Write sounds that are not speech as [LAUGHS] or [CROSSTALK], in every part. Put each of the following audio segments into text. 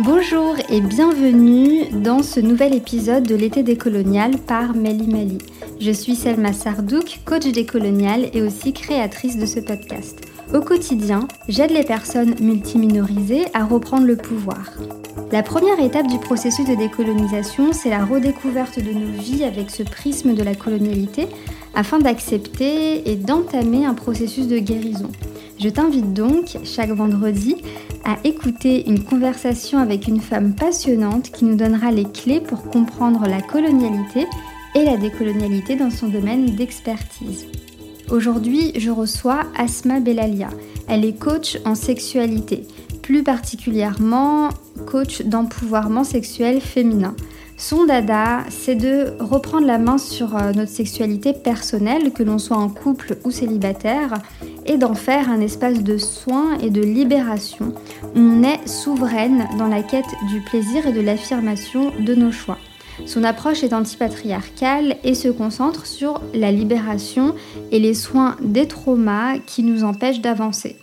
Bonjour et bienvenue dans ce nouvel épisode de l'été décolonial par Meli Meli. Je suis Selma Sardouk, coach décolonial et aussi créatrice de ce podcast. Au quotidien, j'aide les personnes multiminorisées à reprendre le pouvoir. La première étape du processus de décolonisation, c'est la redécouverte de nos vies avec ce prisme de la colonialité afin d'accepter et d'entamer un processus de guérison. Je t'invite donc chaque vendredi à écouter une conversation avec une femme passionnante qui nous donnera les clés pour comprendre la colonialité et la décolonialité dans son domaine d'expertise. Aujourd'hui, je reçois Asma Belalia. Elle est coach en sexualité, plus particulièrement coach d'empouvoirment sexuel féminin. Son dada, c'est de reprendre la main sur euh, notre sexualité personnelle, que l'on soit en couple ou célibataire, et d'en faire un espace de soins et de libération on est souveraine dans la quête du plaisir et de l'affirmation de nos choix. Son approche est antipatriarcale et se concentre sur la libération et les soins des traumas qui nous empêchent d'avancer.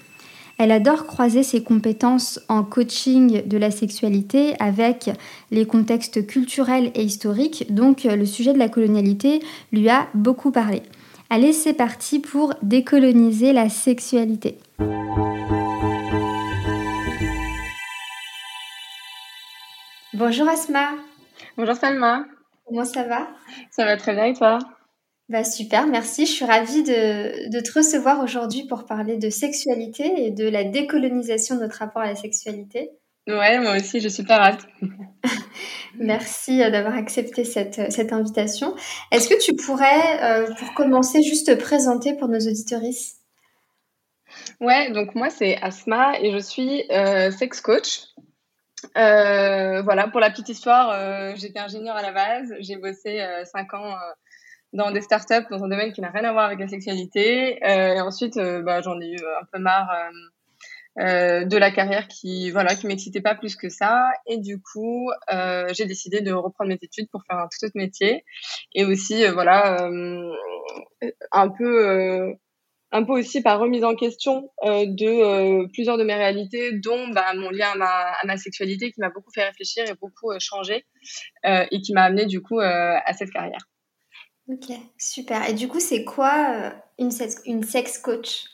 Elle adore croiser ses compétences en coaching de la sexualité avec les contextes culturels et historiques, donc le sujet de la colonialité lui a beaucoup parlé. Allez, c'est parti pour décoloniser la sexualité. Bonjour Asma. Bonjour Salma. Comment ça va? Ça va très bien et toi? Bah super, merci. Je suis ravie de, de te recevoir aujourd'hui pour parler de sexualité et de la décolonisation de notre rapport à la sexualité. Ouais, moi aussi, je suis pas hâte. [LAUGHS] merci euh, d'avoir accepté cette, cette invitation. Est-ce que tu pourrais, euh, pour commencer, juste te présenter pour nos auditoristes Ouais, donc moi c'est Asma et je suis euh, sex coach. voilà, pour la petite histoire, j'étais ingénieure à la base, j'ai bossé 5 ans dans des startups dans un domaine qui n'a rien à voir avec la sexualité. Euh, et ensuite, euh, bah, j'en ai eu un peu marre euh, de la carrière qui, voilà, qui m'excitait pas plus que ça. Et du coup, j'ai décidé de reprendre mes études pour faire un tout autre métier. Et aussi, voilà, un peu un peu aussi par remise en question de plusieurs de mes réalités, dont bah, mon lien à ma, à ma, sexualité qui m'a beaucoup fait réfléchir et beaucoup changé et qui m'a amené du coup à cette carrière. Ok, super. Et du coup, c'est quoi euh, une, une sex coach?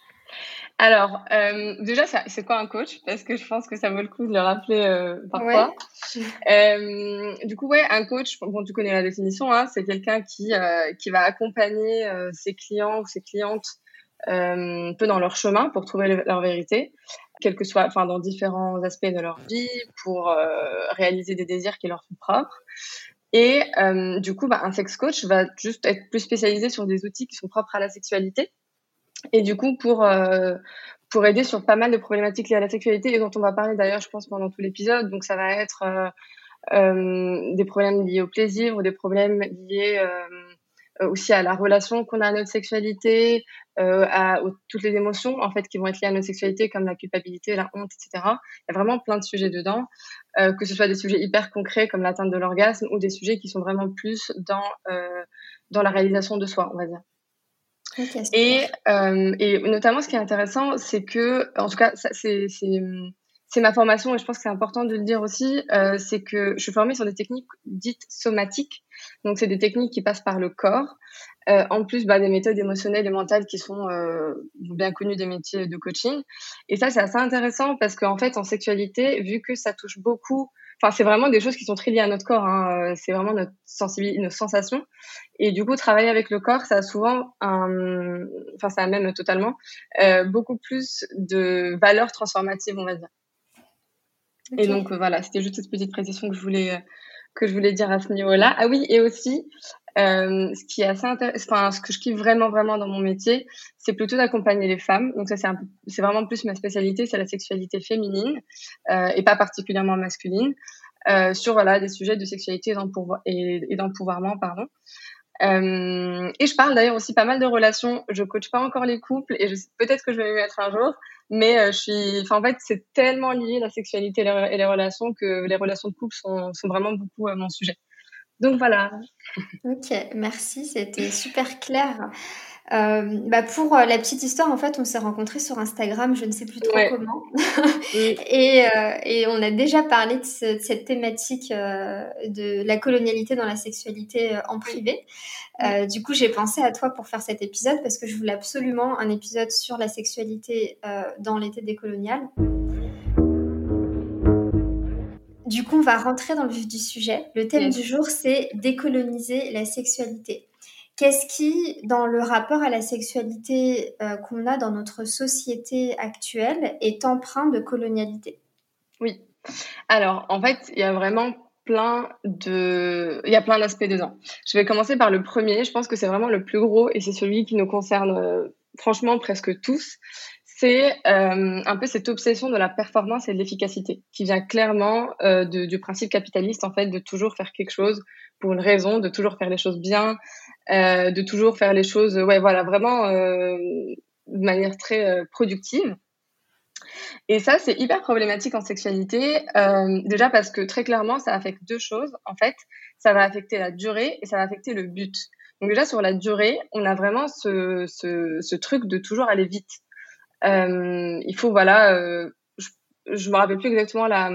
Alors, euh, déjà, c'est quoi un coach? Parce que je pense que ça vaut le coup de le rappeler euh, parfois. du coup, ouais, un coach, bon, tu connais la définition, hein, c'est quelqu'un qui, qui va accompagner ses clients ou ses clientes un peu dans leur chemin pour trouver leur vérité, quel que soit, enfin, dans différents aspects de leur vie, pour réaliser des désirs qui leur sont propres. Et euh, du coup, bah, un sex coach va juste être plus spécialisé sur des outils qui sont propres à la sexualité. Et du coup, pour, euh, pour aider sur pas mal de problématiques liées à la sexualité et dont on va parler d'ailleurs, je pense, pendant tout l'épisode. Donc, ça va être euh, euh des problèmes liés au plaisir ou des problèmes liés aussi à la relation qu'on a à notre sexualité, euh, à, toutes les émotions en fait qui vont être liées à notre sexualité comme la culpabilité, la honte, etc. Il y a vraiment plein de sujets dedans, que ce soit des sujets hyper concrets comme l'atteinte de l'orgasme ou des sujets qui sont vraiment plus dans dans la réalisation de soi, on va dire. Et, euh, et notamment, ce qui est intéressant, c'est que, en tout cas, c'est ma formation et je pense que c'est important de le dire aussi, euh, c'est que je suis formée sur des techniques dites somatiques. Donc, c'est des techniques qui passent par le corps. Euh, en plus, bah, des méthodes émotionnelles et mentales qui sont bien connues des métiers de coaching. Et ça, c'est assez intéressant parce qu'en fait, en sexualité, vu que ça touche beaucoup, enfin, c'est vraiment des choses qui sont très liées à notre corps. Hein, euh, c'est vraiment notre sensibilité, nos sensations. Et du coup, travailler avec le corps, ça a souvent un, enfin, ça a même totalement euh, beaucoup plus de valeur transformative, on va dire. Et donc voilà, c'était juste cette petite précision que je voulais que je voulais dire à ce niveau-là. Ah oui, et aussi euh, ce qui est assez intéressant, enfin ce que je kiffe vraiment vraiment dans mon métier, c'est plutôt d'accompagner les femmes. Donc ça c'est c'est vraiment plus ma spécialité, c'est la sexualité féminine euh, et pas particulièrement masculine euh, sur voilà des sujets de sexualité et d'empouvoirment pardon. Euh, et je parle d'ailleurs aussi pas mal de relations. Je coach pas encore les couples et peut-être que je vais m'y mettre un jour, mais euh, je suis, enfin en fait c'est tellement lié la sexualité et les, relations que les relations de couple sont, sont vraiment beaucoup mon sujet. Donc voilà. Ok, merci, c'était super clair. Euh, bah pour la petite histoire, en fait, on s'est rencontrés sur Instagram, je ne sais plus trop comment. [LAUGHS] et, et, on a déjà parlé de, cette thématique de la colonialité dans la sexualité en privé. du coup, j'ai pensé à toi pour faire cet épisode parce que je voulais absolument un épisode sur la sexualité dans l'été décolonial. Du coup, on va rentrer dans le vif du sujet. Le thème du jour, c'est décoloniser la sexualité. Qu'est-ce qui, dans le rapport à la sexualité euh, qu'on a dans notre société actuelle, est empreint de colonialité? Oui. Alors, en fait, il y a vraiment plein de, il y a plein d'aspects dedans. Je vais commencer par le premier. Je pense que c'est vraiment le plus gros et c'est celui qui nous concerne euh, franchement presque tous c'est euh, un peu cette obsession de la performance et de l'efficacité qui vient clairement euh, du principe capitaliste en fait de toujours faire quelque chose pour une raison, de toujours faire les choses bien, euh, de toujours faire les choses, ouais voilà vraiment de manière très productive. Et ça c'est hyper problématique en sexualité déjà parce que très clairement ça affecte deux choses en fait, ça va affecter la durée et ça va affecter le but. Donc déjà sur la durée, on a vraiment ce, ce, ce truc de toujours aller vite. Euh, il faut, voilà, euh, je, je me rappelle plus exactement la,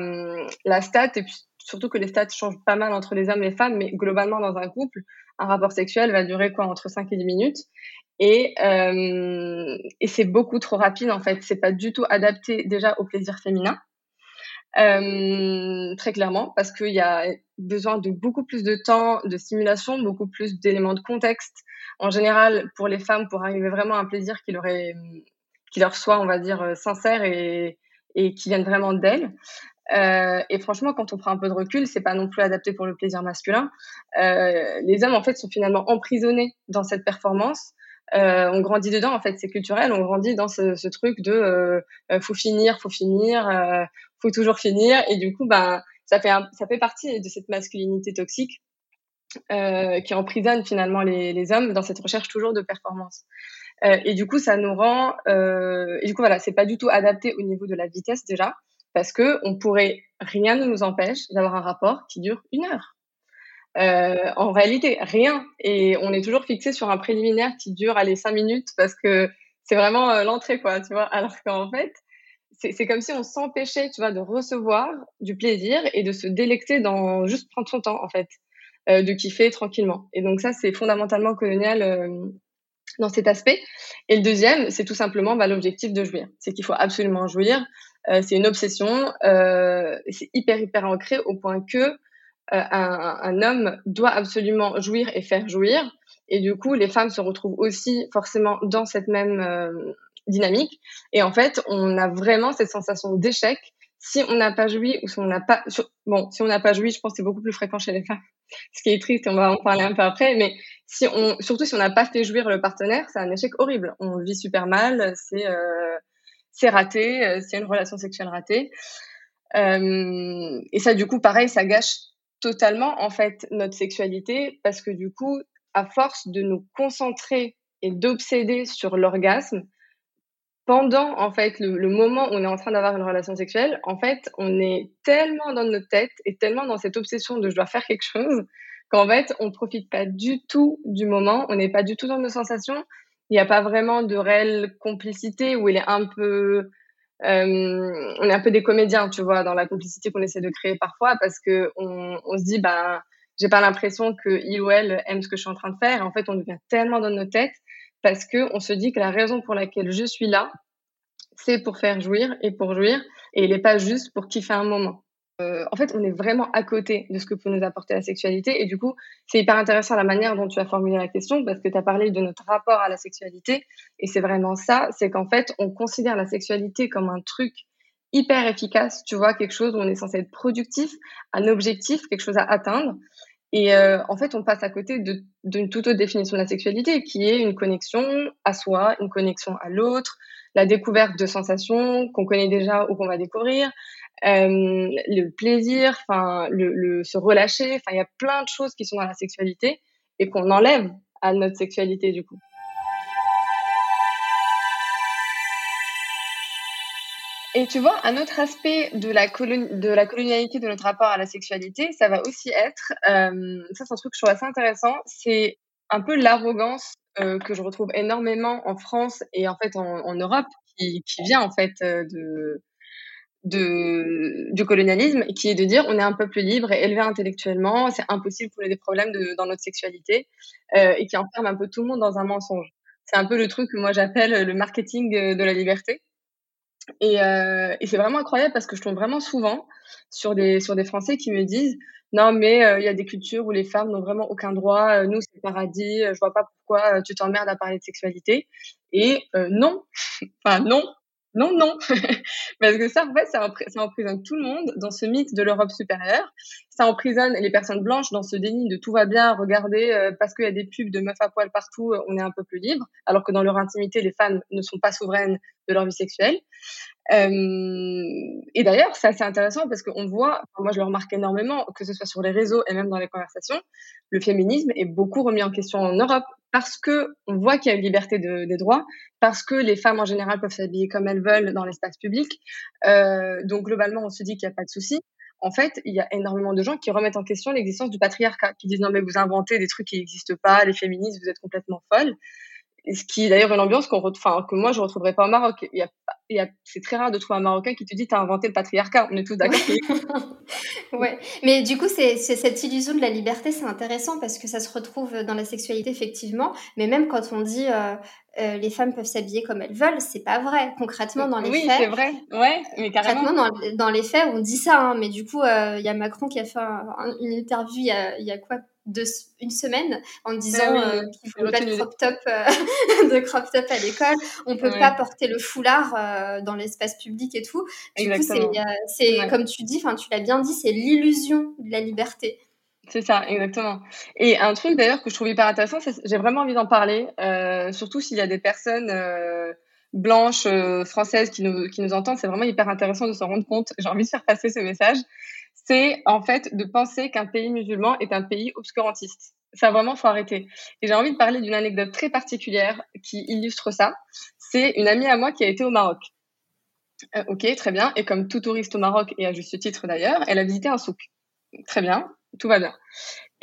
la stat, et puis surtout que les stats changent pas mal entre les hommes et les femmes, mais globalement dans un couple, un rapport sexuel va durer quoi entre 5 et 10 minutes. Et, euh, et c'est beaucoup trop rapide en fait. C'est pas du tout adapté déjà au plaisir féminin. Très clairement, parce qu'il y a besoin de beaucoup plus de temps, de stimulation, beaucoup plus d'éléments de contexte. En général, pour les femmes, pour arriver vraiment à un plaisir qui leur est qui leur soit, on va dire, euh, sincère et, qui viennent vraiment d'elles. Euh, et franchement, quand on prend un peu de recul, c'est pas non plus adapté pour le plaisir masculin. Euh, les hommes, en fait, sont finalement emprisonnés dans cette performance. On grandit dedans, en fait, c'est culturel. On grandit dans ce, truc de faut finir, faut finir, faut toujours finir. Et du coup, ben, ça fait ça fait partie de cette masculinité toxique qui emprisonne finalement les hommes dans cette recherche toujours de performance. Euh, et du coup, ça nous rend. Euh, et du coup, voilà, c'est pas du tout adapté au niveau de la vitesse déjà, parce que on pourrait rien ne nous empêche d'avoir un rapport qui dure une heure. Euh, en réalité, rien. Et on est toujours fixé sur un préliminaire qui dure allez cinq minutes parce que c'est vraiment euh, l'entrée, quoi, tu vois. Alors qu'en fait, c'est comme si on s'empêchait, tu vois, de recevoir du plaisir et de se délecter dans juste prendre son temps, en fait, euh, de kiffer tranquillement. Et donc ça, c'est fondamentalement colonial euh, dans cet aspect. Et le deuxième, c'est tout simplement bah, l'objectif de jouir. C'est qu'il faut absolument jouir. Euh, c'est une obsession. Euh, c'est hyper, hyper ancré au point que euh, un, un, homme doit absolument jouir et faire jouir. Et du coup, les femmes se retrouvent aussi forcément dans cette même dynamique. Et en fait, on a vraiment cette sensation d'échec si on n'a pas joui ou si on n'a pas bon si on n'a pas joui je pense que c'est beaucoup plus fréquent chez les femmes. Ce qui est triste on va en parler un peu après mais si on surtout si on n'a pas fait jouir le partenaire c'est un échec horrible. On vit super mal c'est euh, c'est raté euh, c'est une relation sexuelle ratée. Euh, et ça du coup pareil ça gâche totalement en fait notre sexualité parce que du coup à force de nous concentrer et d'obséder sur l'orgasme pendant en fait le, le, moment où on est en train d'avoir une relation sexuelle, en fait, on est tellement dans notre tête et tellement dans cette obsession de je dois faire quelque chose qu'en fait, on profite pas du tout du moment, on n'est pas du tout dans nos sensations. Il n'y a pas vraiment de réelle complicité où il est un peu, euh, on est un peu des comédiens, tu vois, dans la complicité qu'on essaie de créer parfois parce que on, on se dit bah j'ai pas l'impression que il ou elle aime ce que je suis en train de faire. En fait, on devient tellement dans nos têtes parce que on se dit que la raison pour laquelle je suis là, c'est pour faire jouir et pour jouir, et il n'est pas juste pour kiffer un moment. Euh, en fait, on est vraiment à côté de ce que peut nous apporter la sexualité, et du coup, c'est hyper intéressant la manière dont tu as formulé la question, parce que tu as parlé de notre rapport à la sexualité, et c'est vraiment ça, c'est qu'en fait, on considère la sexualité comme un truc hyper efficace, tu vois, quelque chose où on est censé être productif, un objectif, quelque chose à atteindre, et euh, en fait, on passe à côté d'une toute autre définition de la sexualité, qui est une connexion à soi, une connexion à l'autre, la découverte de sensations qu'on connaît déjà ou qu'on va découvrir, euh, le plaisir, enfin, le, le, se relâcher. Enfin, il y a plein de choses qui sont dans la sexualité et qu'on enlève à notre sexualité du coup. Et tu vois, un autre aspect de la, colonialité de notre rapport à la sexualité, ça va aussi être, euh, ça c'est un truc que je trouve assez intéressant, c'est un peu l'arrogance que je retrouve énormément en France et en fait en, Europe, qui, vient en fait de, de, du colonialisme, qui est de dire on est un peuple libre et élevé intellectuellement, c'est impossible qu'on ait des problèmes dans notre sexualité, euh, et qui enferme un peu tout le monde dans un mensonge. C'est un peu le truc que moi j'appelle le marketing de la liberté. Et, euh, et c'est vraiment incroyable parce que je tombe vraiment souvent sur des, sur des Français qui me disent non mais euh, il y a des cultures où les femmes n'ont vraiment aucun droit, euh, nous c'est le paradis, je vois pas pourquoi tu t'emmerdes à parler de sexualité. Et non, [LAUGHS] enfin non, non, non, [LAUGHS] parce que ça, en fait, ça, emprisonne tout le monde dans ce mythe de l'Europe supérieure. Ça emprisonne les personnes blanches dans ce déni de tout va bien, regardez, euh, parce qu'il y a des pubs de meufs à poil partout, euh, on est un peu plus libre, alors que dans leur intimité, les femmes ne sont pas souveraines de leur vie sexuelle. Euh, et d'ailleurs, c'est assez intéressant parce qu'on voit, moi je le remarque énormément, que ce soit sur les réseaux et même dans les conversations, le féminisme est beaucoup remis en question en Europe parce que on voit qu'il y a une liberté de, des droits, parce que les femmes en général peuvent s'habiller comme elles veulent dans l'espace public. Euh, donc globalement, on se dit qu'il n'y a pas de souci. En fait, il y a énormément de gens qui remettent en question l'existence du patriarcat, qui disent non mais vous inventez des trucs qui n'existent pas, les féministes, vous êtes complètement folles ce qui est d'ailleurs une ambiance qu'on enfin que moi je retrouverais pas au Maroc. Il y a, il y a, c'est très rare de trouver un Marocain qui te dit t'as inventé le patriarcat. On est tous d'accord. [LAUGHS] ouais, mais du coup c'est, c'est cette illusion de la liberté, c'est intéressant parce que ça se retrouve dans la sexualité effectivement, mais même quand on dit euh, euh, les femmes peuvent s'habiller comme elles veulent, c'est pas vrai. Concrètement dans les oui, faits. Oui, c'est vrai. Ouais, mais carrément. Concrètement dans, dans les faits, on dit ça, hein, mais du coup euh, il y a Macron qui a fait une interview il y a, il y a quoi? De une semaine en disant ah euh, qu'il faut pas de crop top euh, [LAUGHS] de crop top à l'école. On peut pas porter le foulard euh, dans l'espace public et tout. Du coup c'est comme tu dis enfin tu l'as bien dit c'est l'illusion de la liberté. C'est ça, exactement. Et un truc d'ailleurs que je trouve hyper intéressant, j'ai vraiment envie d'en parler, surtout s'il y a des personnes blanches françaises qui nous, qui nous entendent, c'est vraiment hyper intéressant de s'en rendre compte. J'ai envie de faire passer ce message c'est en fait de penser qu'un pays musulman est un pays obscurantiste. Ça vraiment faut arrêter. Et j'ai envie de parler d'une anecdote très particulière qui illustre ça. C'est une amie à moi qui a été au Maroc. Euh, ok, très bien. Et comme tout touriste au Maroc, et à juste titre d'ailleurs, elle a visité un souk. Très bien, tout va bien.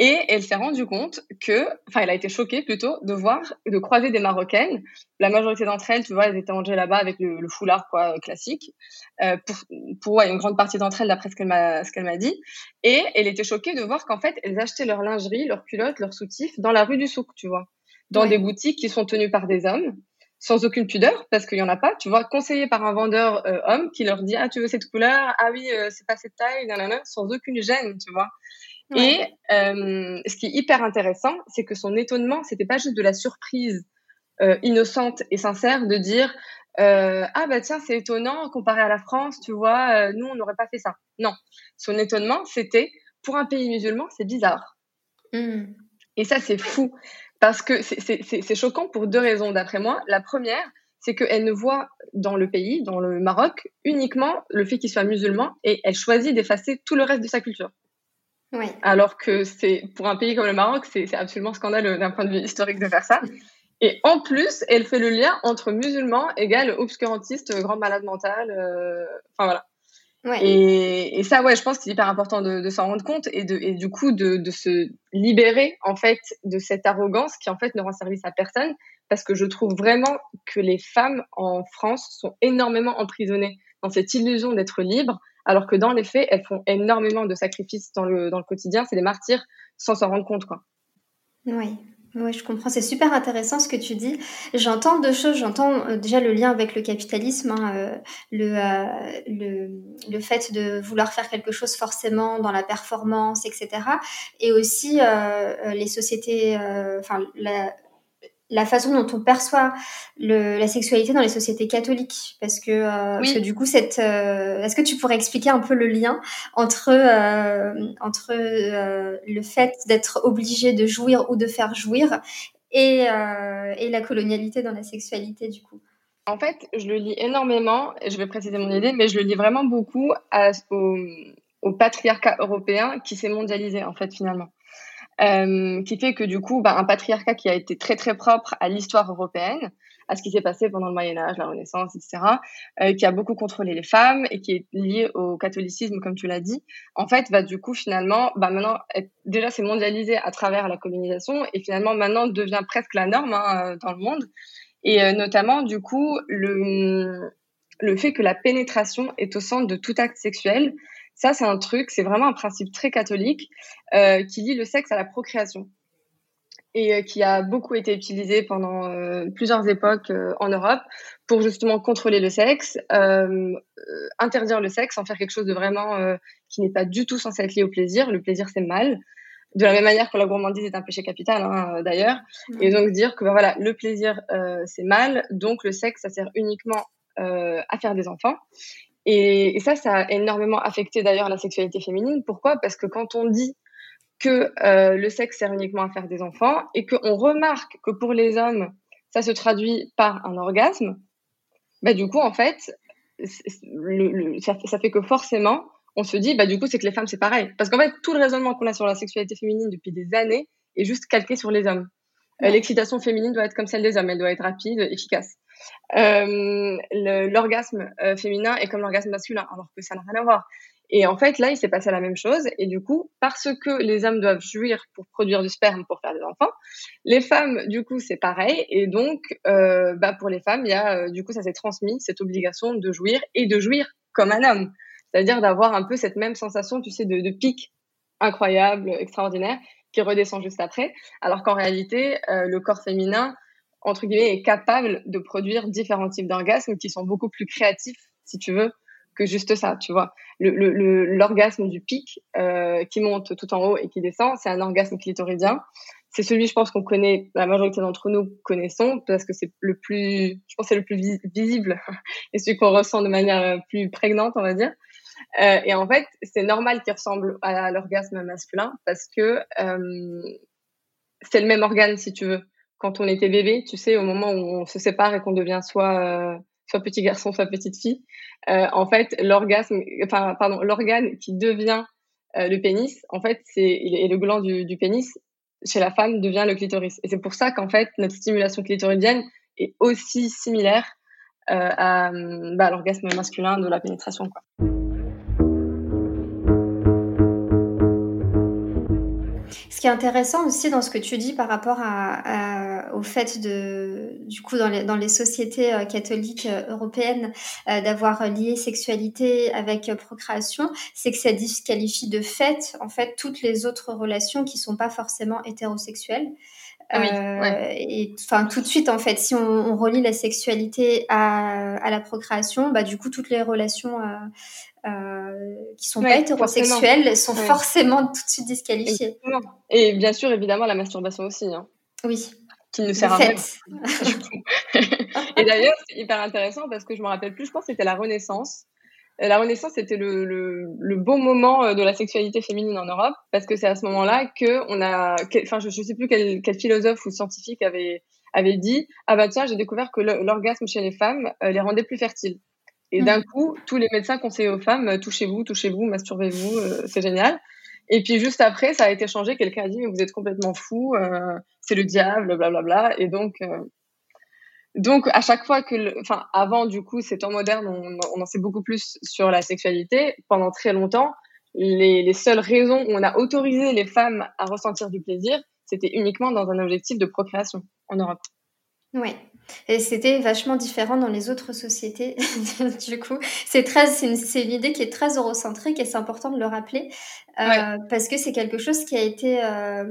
Et elle s'est rendue compte que, enfin, elle a été choquée plutôt de voir, de croiser des Marocaines. La majorité d'entre elles, tu vois, elles étaient rangées là-bas avec le, foulard, quoi, classique. Euh, pour, pour ouais, une grande partie d'entre elles, d'après ce qu'elle m'a, ce qu'elle m'a dit. Et elle était choquée de voir qu'en fait, elles achetaient leur lingerie, leurs culottes, leurs soutifs dans la rue du souk, tu vois. Dans des boutiques qui sont tenues par des hommes sans aucune pudeur parce qu'il y en a pas tu vois conseillé par un vendeur euh, homme qui leur dit ah tu veux cette couleur? Ah oui euh, c'est pas cette taille nanana, sans aucune gêne tu vois et euh, ce qui est hyper intéressant, c'est que son étonnement, c'était pas juste de la surprise euh, innocente et sincère de dire euh, ah bah tiens c'est étonnant comparé à la France, tu vois, euh, nous on n'aurait pas fait ça. Non, son étonnement c'était pour un pays musulman c'est bizarre. Mmh. Et ça c'est fou parce que c'est choquant pour deux raisons d'après moi. La première, c'est qu'elle ne voit dans le pays, dans le Maroc, uniquement le fait qu'il soit musulman et elle choisit d'effacer tout le reste de sa culture. Oui. Alors que c'est pour un pays comme le Maroc, c'est absolument scandaleux d'un point de vue historique de faire ça. Et en plus, elle fait le lien entre musulman égale obscurantiste, grand malade mental. Euh, enfin voilà. Ouais. Et, et, ça, ouais, je pense que c'est hyper important de, de s'en rendre compte et, de, et du coup de, de, se libérer en fait de cette arrogance qui en fait ne rend service à personne parce que je trouve vraiment que les femmes en France sont énormément emprisonnées dans cette illusion d'être libres alors que dans les faits, elles font énormément de sacrifices dans le, dans le quotidien. C'est des martyrs sans s'en rendre compte, quoi. Oui. Je comprends. C'est super intéressant ce que tu dis. J'entends deux choses. J'entends euh, déjà le lien avec le capitalisme, hein, euh, le, euh, le, le, fait de vouloir faire quelque chose forcément dans la performance, etc. Et aussi les sociétés, enfin la façon dont on perçoit le, la sexualité dans les sociétés catholiques. Parce que, euh, parce que du coup cette euh, est-ce que tu pourrais expliquer un peu le lien entre euh, entre le fait d'être obligé de jouir ou de faire jouir et, et la colonialité dans la sexualité du coup? En fait je le lis énormément et je vais préciser mon idée mais je le lis vraiment beaucoup au, au patriarcat européen qui s'est mondialisé en fait finalement qui fait que du coup, bah, un patriarcat qui a été très très propre à l'histoire européenne, à ce qui s'est passé pendant le Moyen Âge, la Renaissance, etc., euh, qui a beaucoup contrôlé les femmes et qui est lié au catholicisme, comme tu l'as dit, en fait, va du coup finalement, bah maintenant, déjà c'est mondialisé à travers la colonisation et finalement maintenant devient presque la norme hein, dans le monde. Et euh, notamment, du coup, le, le fait que la pénétration est au centre de tout acte sexuel, ça c'est un truc, c'est vraiment un principe très catholique euh, qui lie le sexe à la procréation et euh, qui a beaucoup été utilisé pendant euh, plusieurs époques en Europe pour justement contrôler le sexe, interdire le sexe, en faire quelque chose de vraiment qui n'est pas du tout censé être lié au plaisir. Le plaisir, c'est mal. De la même manière que la gourmandise est un péché capital, hein, d'ailleurs. Et donc dire que ben, voilà, le plaisir, c'est mal, donc le sexe, ça sert uniquement à faire des enfants. Et, et, ça, ça a énormément affecté d'ailleurs la sexualité féminine. Pourquoi? Parce que quand on dit que euh, le sexe sert uniquement à faire des enfants et qu'on remarque que pour les hommes, ça se traduit par un orgasme, bah, du coup, en fait, le, ça, ça, fait que forcément, on se dit, bah, du coup, c'est que les femmes, c'est pareil. Parce qu'en fait, tout le raisonnement qu'on a sur la sexualité féminine depuis des années est juste calqué sur les hommes. Euh, l'excitation féminine doit être comme celle des hommes, elle doit être rapide, efficace. Euh, l'orgasme euh, féminin est comme l'orgasme masculin, alors que ça n'a rien à voir. Et en fait, là, il s'est passé la même chose. Et du coup, parce que les hommes doivent jouir pour produire du sperme pour faire des enfants, les femmes, du coup, c'est pareil. Et donc, euh, bah, pour les femmes, il y a, du coup, ça s'est transmis, cette obligation de jouir et de jouir comme un homme. C'est-à-dire d'avoir un peu cette même sensation, tu sais, de, pic incroyable, extraordinaire, qui redescend juste après. Alors qu'en réalité, le corps féminin, entre guillemets, est capable de produire différents types d'orgasmes qui sont beaucoup plus créatifs, si tu veux, que juste ça, tu vois. L'orgasme le, du pic euh, qui monte tout en haut et qui descend, c'est un orgasme clitoridien. C'est celui, je pense, qu'on connaît, la majorité d'entre nous connaissons, parce que c'est le plus, je pense, c'est le plus visible [LAUGHS] et celui qu'on ressent de manière plus prégnante, on va dire. Euh, et en fait, c'est normal qu'il ressemble à l'orgasme masculin parce que euh, c'est le même organe, si tu veux. Quand on était bébé, tu sais, au moment où on se sépare et qu'on devient soit euh, petit garçon, soit petite fille, euh, en fait, l'orgasme, enfin, l'organe qui devient euh, le pénis, en fait, c'est et le gland du, pénis chez la femme devient le clitoris. Et c'est pour ça qu'en fait, notre stimulation clitoridienne est aussi similaire à, bah, l'orgasme masculin de la pénétration. Qui est intéressant aussi dans ce que tu dis par rapport au fait de, du coup, dans les, sociétés euh, catholiques euh, européennes, euh, d'avoir lié sexualité avec procréation, c'est que ça disqualifie de fait, en fait, toutes les autres relations qui sont pas forcément hétérosexuelles. Ah et enfin tout de suite en fait, si on, relie la sexualité à, à, la procréation, bah du coup toutes les relations euh, qui sont pas hétérosexuelles sont forcément tout de suite disqualifiées. Et bien sûr, évidemment, la masturbation aussi. Hein, oui. Qui ne sert à rien. [LAUGHS] et d'ailleurs, c'est hyper intéressant parce que je me rappelle plus, je pense que c'était la Renaissance. Euh, la Renaissance, c'était le, le, le, bon moment euh, de la sexualité féminine en Europe, parce que c'est à ce moment-là que on a, enfin, je, ne sais plus quel, quel, philosophe ou scientifique avait avait dit, ah bah tiens, j'ai découvert que l'orgasme chez les femmes les rendait plus fertiles. Et mm. d'un coup, tous les médecins conseillent aux femmes, euh, touchez-vous, touchez-vous, masturbez-vous, euh, c'est génial. Et puis juste après, ça a été changé. Quelqu'un a dit, mais vous êtes complètement fou, euh, c'est le diable, blablabla. Bla, bla. Et donc, donc à chaque fois que, enfin, avant du coup, ces temps modernes, on, on, en sait beaucoup plus sur la sexualité. Pendant très longtemps, les, les seules raisons où on a autorisé les femmes à ressentir du plaisir, c'était uniquement dans un objectif de procréation en Europe. Ouais. Et c'était vachement différent dans les autres sociétés. [LAUGHS] du coup, c'est très, c'est une, idée qui est très eurocentrique et c'est important de le rappeler euh, parce que c'est quelque chose qui a été, euh,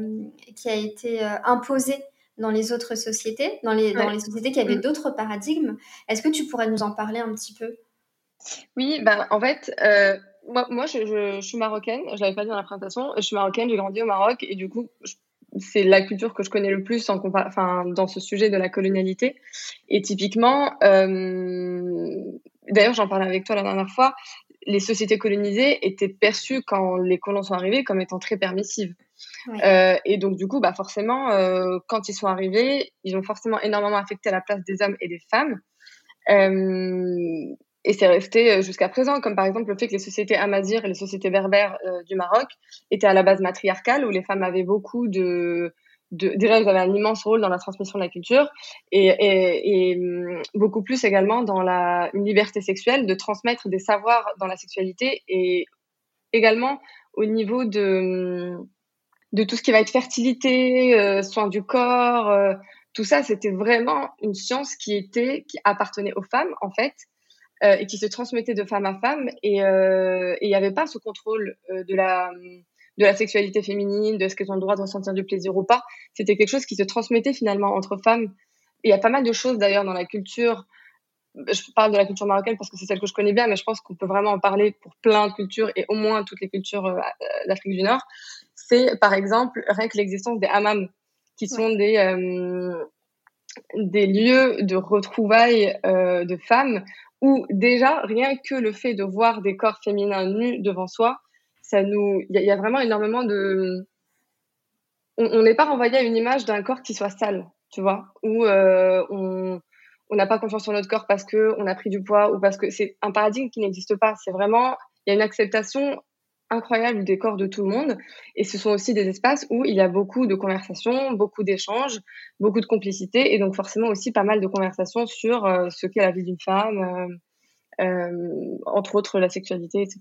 qui a été euh, imposé dans les autres sociétés, dans les, dans les sociétés qui avaient mm. d'autres paradigmes. Est-ce que tu pourrais nous en parler un petit peu? Oui, ben en fait, moi, moi je, je, suis marocaine. Je l'avais pas dit dans la présentation. Je suis marocaine, j'ai grandi au Maroc et du coup, c'est la culture que je connais le plus en enfin, dans ce sujet de la colonialité. Et typiquement, euh, d'ailleurs, j'en parlais avec toi la dernière fois, les sociétés colonisées étaient perçues quand les colons sont arrivés comme étant très permissives. Euh, et donc, du coup, bah, forcément, euh, quand ils sont arrivés, ils ont forcément énormément affecté la place des hommes et des femmes. Euh, et c'est resté jusqu'à présent, comme par exemple le fait que les sociétés amazirs et les sociétés berbères du Maroc étaient à la base matriarcales, où les femmes avaient beaucoup de, de, déjà, elles avaient un immense rôle dans la transmission de la culture et, et, et hum, beaucoup plus également dans la une liberté sexuelle, de transmettre des savoirs dans la sexualité et également au niveau de, hum, de tout ce qui va être fertilité, euh, soins du corps, euh, tout ça, c'était vraiment une science qui était, qui appartenait aux femmes en fait, euh, et qui se transmettait de femme à femme, et euh, il n'y avait pas ce contrôle euh, de la de la sexualité féminine, de ce qu'elles ont le droit de ressentir du plaisir ou pas. C'était quelque chose qui se transmettait finalement entre femmes. il y a pas mal de choses d'ailleurs dans la culture. Je parle de la culture marocaine parce que c'est celle que je connais bien, mais je pense qu'on peut vraiment en parler pour plein de cultures et au moins toutes les cultures euh, d'Afrique du Nord. C'est par exemple rien que l'existence des hammams, qui sont des euh, des lieux de retrouvailles euh, de femmes où déjà rien que le fait de voir des corps féminins nus devant soi, ça nous, il y, a vraiment énormément de, on n'est pas renvoyé à une image d'un corps qui soit sale, tu vois, où euh, on on n'a pas confiance en notre corps parce que on a pris du poids ou parce que c'est un paradigme qui n'existe pas. C'est vraiment, il y a une acceptation incroyable des corps de tout le monde. Et ce sont aussi des espaces où il y a beaucoup de conversations, beaucoup d'échanges, beaucoup de complicité et donc forcément aussi pas mal de conversations sur euh, ce qu'est la vie d'une femme, euh, euh, entre autres la sexualité, etc.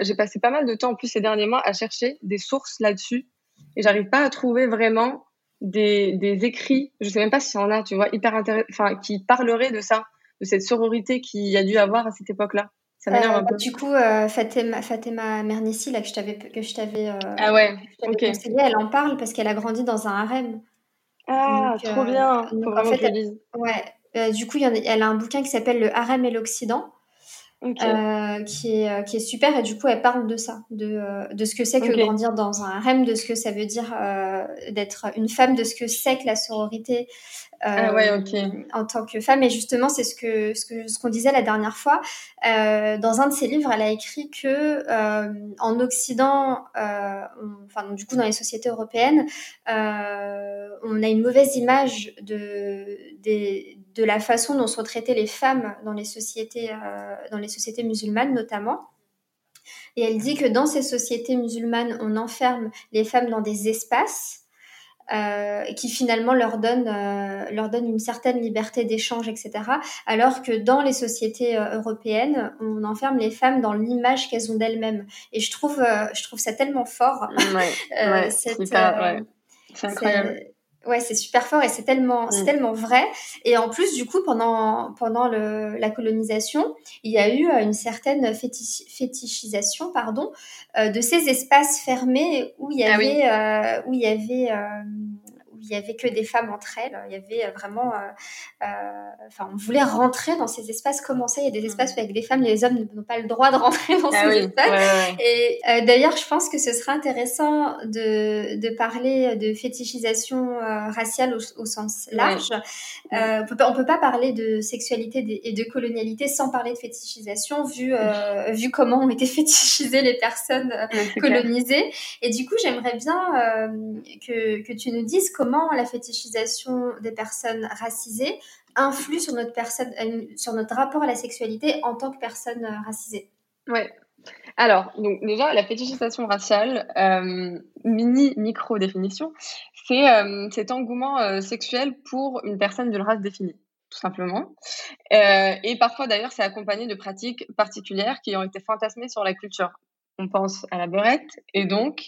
J'ai passé pas mal de temps en plus ces derniers mois à chercher des sources là-dessus et j'arrive pas à trouver vraiment des, des écrits, je sais même pas s'il y en a, tu vois, hyper enfin, qui parleraient de ça, de cette sororité qu'il y a dû avoir à cette époque-là. Ça m'énerve euh, un peu. Du coup, euh, Fatima, Fatima Mernissi, là, que je t'avais, que je t'avais, euh, ah ouais, okay. elle en parle parce qu'elle a grandi dans un harem. Ah, trop euh, bien. Faut vraiment en fait, que je lise. Ouais. Euh, du coup, y en a, elle a un bouquin qui s'appelle Le harem et l'Occident. Euh, qui, est, euh, qui est super et du coup elle parle de ça, de, euh, de ce que c'est que grandir dans un harem, de ce que ça veut dire euh, d'être une femme, de ce que c'est que la sororité ah ouais, en tant que femme. Et justement, c'est ce que ce que ce qu'on disait la dernière fois. dans un de ses livres, elle a écrit que en Occident, on, enfin du coup dans les sociétés européennes, on a une mauvaise image de des de la façon dont sont traitées les femmes dans les sociétés, euh, dans les sociétés musulmanes notamment. Et elle dit que dans ces sociétés musulmanes, on enferme les femmes dans des espaces euh, qui finalement leur donnent, euh, leur donnent une certaine liberté d'échange, etc. Alors que dans les sociétés européennes, on enferme les femmes dans l'image qu'elles ont d'elles-mêmes. Et je trouve, je trouve ça tellement fort. Ouais, ouais, cette, ouais. C'est incroyable. Ouais, c'est super fort et c'est tellement, c'est mm. tellement vrai. Et en plus, du coup, pendant pendant le, la colonisation, il y a eu euh, une certaine fétichisation, pardon, euh, de ces espaces fermés où il y ah avait, euh, où il y avait il y avait que des femmes entre elles. Il y avait euh, vraiment, euh, euh, enfin, on voulait rentrer dans ces espaces. Comment ça Il y a des espaces où avec des femmes, les hommes n'ont pas le droit de rentrer dans ah ces espaces. Et d'ailleurs, je pense que ce serait intéressant de, de parler de fétichisation raciale au, sens large. on peut on peut pas parler de sexualité et de colonialité sans parler de fétichisation, vu vu comment ont été [LAUGHS] fétichisées les personnes colonisées. Et du coup, j'aimerais bien que que tu nous dises comment la fétichisation des personnes racisées influe sur notre, personne, euh, sur notre rapport à la sexualité en tant que personne euh, racisée. Ouais. Alors, donc déjà, la fétichisation raciale, euh, mini micro définition, c'est cet engouement sexuel pour une personne d'une race définie, tout simplement. et parfois, d'ailleurs, c'est accompagné de pratiques particulières qui ont été fantasmées sur la culture on pense à la beurette et donc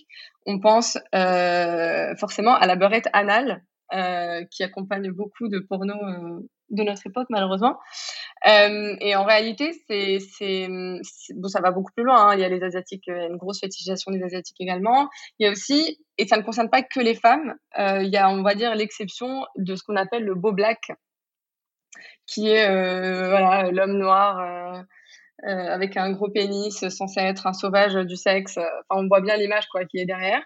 on pense euh, forcément à la beurette anale euh, qui accompagne beaucoup de porno euh, de notre époque malheureusement. et en réalité, c'est, c'est, bon, ça va beaucoup plus loin. Hein. Il y a les asiatiques, une grosse fétichisation des asiatiques également. Il y a aussi, et ça ne concerne pas que les femmes, il y a, on va dire, l'exception de ce qu'on appelle le beau black, qui est voilà l'homme noir avec un gros pénis censé être un sauvage du sexe. On voit bien l'image quoi qui est derrière.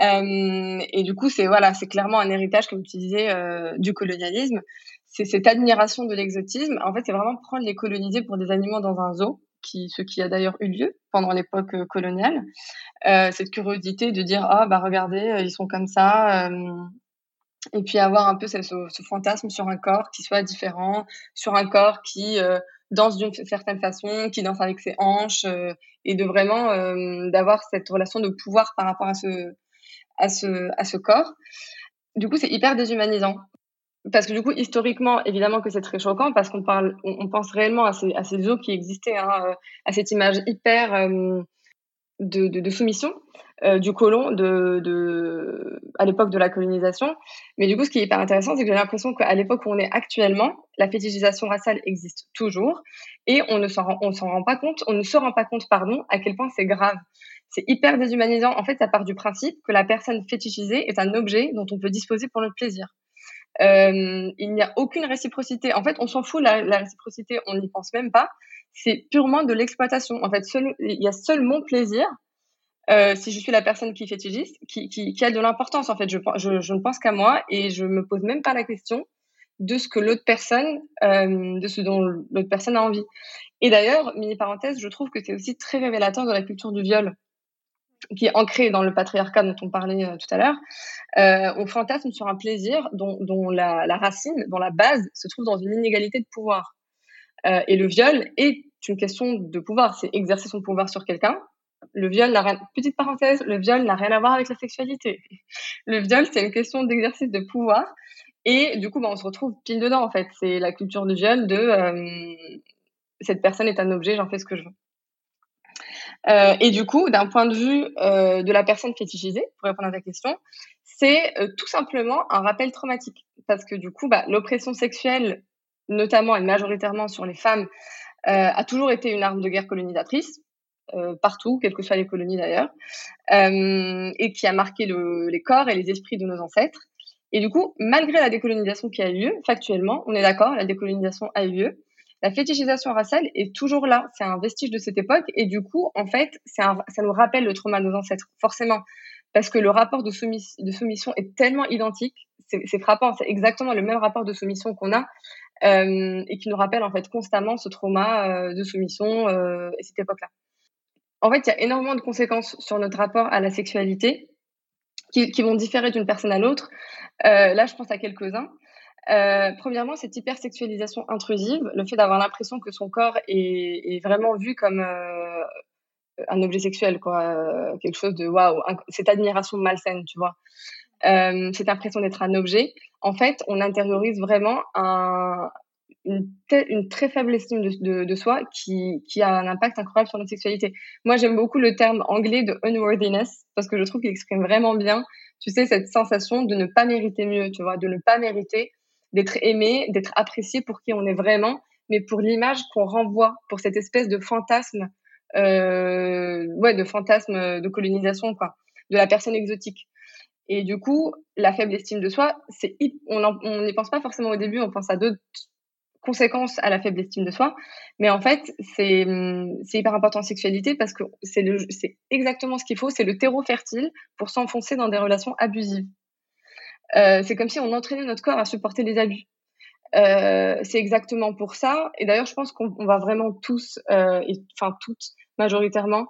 Euh, et du coup, c'est voilà, c'est clairement un héritage, comme tu disais, euh, du colonialisme. C'est cette admiration de l'exotisme. En fait, c'est vraiment prendre les colonisés pour des animaux dans un zoo, qui, ce qui a d'ailleurs eu lieu pendant l'époque coloniale. Euh, cette curiosité de dire ah bah regardez, ils sont comme ça. et puis avoir un peu ce, fantasme sur un corps qui soit différent, sur un corps qui danse d'une certaine façon, qui danse avec ses hanches, euh, et de vraiment euh, d'avoir cette relation de pouvoir par rapport à ce, à ce, à ce corps. Du coup, c'est hyper déshumanisant. Parce que du coup, historiquement, évidemment que c'est très choquant parce qu'on parle, on, pense réellement à ces, à ces qui existaient, hein, à cette image hyper de, de, soumission. Euh, du colon de, à l'époque de la colonisation. Mais du coup, ce qui est hyper intéressant, c'est que j'ai l'impression qu'à l'époque où on est actuellement, la fétichisation raciale existe toujours et on ne s'en rend, on s'en rend pas compte, on ne se rend pas compte, pardon, à quel point c'est grave. C'est hyper déshumanisant. En fait, ça part du principe que la personne fétichisée est un objet dont on peut disposer pour notre plaisir. Euh, il n'y a aucune réciprocité. En fait, on s'en fout, la, la réciprocité, on n'y pense même pas. C'est purement de l'exploitation. En fait, seul, il y a seul mon plaisir euh, si je suis la personne qui fétichise, qui, qui, qui a de l'importance en fait. Je, ne pense qu'à moi et je me pose même pas la question de ce que l'autre personne, euh, de ce dont l'autre personne a envie. Et d'ailleurs, mini parenthèse, je trouve que c'est aussi très révélateur de la culture du viol qui est ancrée dans le patriarcat dont on parlait euh, tout à l'heure. On fantasme sur un plaisir dont, la, racine, dont la base se trouve dans une inégalité de pouvoir. Et le viol est une question de pouvoir, c'est exercer son pouvoir sur quelqu'un le viol n'a rien, petite parenthèse, le viol n'a rien à voir avec la sexualité. Le viol, c'est une question d'exercice de pouvoir. Et du coup, bah, on se retrouve pile dedans, en fait. C'est la culture du viol de euh, cette personne est un objet, j'en fais ce que je veux. Euh, et du coup, d'un point de vue euh, de la personne fétichisée, pour répondre à ta question, c'est tout simplement un rappel traumatique. Parce que du coup, bah, l'oppression sexuelle, notamment et majoritairement sur les femmes, a toujours été une arme de guerre colonisatrice. Euh, partout, quelles que soient les colonies d'ailleurs, euh, et qui a marqué le, les corps et les esprits de nos ancêtres. Et du coup, malgré la décolonisation qui a eu lieu, factuellement, on est d'accord, la décolonisation a eu lieu, la fétichisation raciale est toujours là. C'est un vestige de cette époque. Et du coup, en fait, ça nous rappelle le trauma de nos ancêtres, forcément. Parce que le rapport de, soumis, de soumission est tellement identique. C'est frappant. C'est exactement le même rapport de soumission qu'on a. Euh, et qui nous rappelle, en fait, constamment ce trauma de soumission et cette époque-là en fait, il y a énormément de conséquences sur notre rapport à la sexualité qui, vont différer d'une personne à l'autre. Euh, là, je pense à quelques-uns. Euh, premièrement, cette hypersexualisation intrusive, le fait d'avoir l'impression que son corps est, vraiment vu comme euh, un objet sexuel, quoi, quelque chose de waouh, cette admiration malsaine, tu vois, cette impression d'être un objet. En fait, on intériorise vraiment un, une, très faible estime de, soi qui, qui a un impact incroyable sur notre sexualité. Moi, j'aime beaucoup le terme anglais de unworthiness parce que je trouve qu'il exprime vraiment bien, tu sais, cette sensation de ne pas mériter mieux, tu vois, de ne pas mériter d'être aimé, d'être apprécié pour qui on est vraiment, mais pour l'image qu'on renvoie, pour cette espèce de fantasme, euh, ouais, de fantasme de colonisation, quoi, de la personne exotique. Et du coup, la faible estime de soi, c'est on n'y pense pas forcément au début, on pense à d'autres conséquence à la faible estime de soi. Mais en fait, c'est hyper important en sexualité parce que c'est exactement ce qu'il faut. C'est le terreau fertile pour s'enfoncer dans des relations abusives. Euh, c'est comme si on entraînait notre corps à supporter les abus. Euh, c'est exactement pour ça. Et d'ailleurs, je pense qu'on va vraiment tous, euh, et, enfin toutes majoritairement,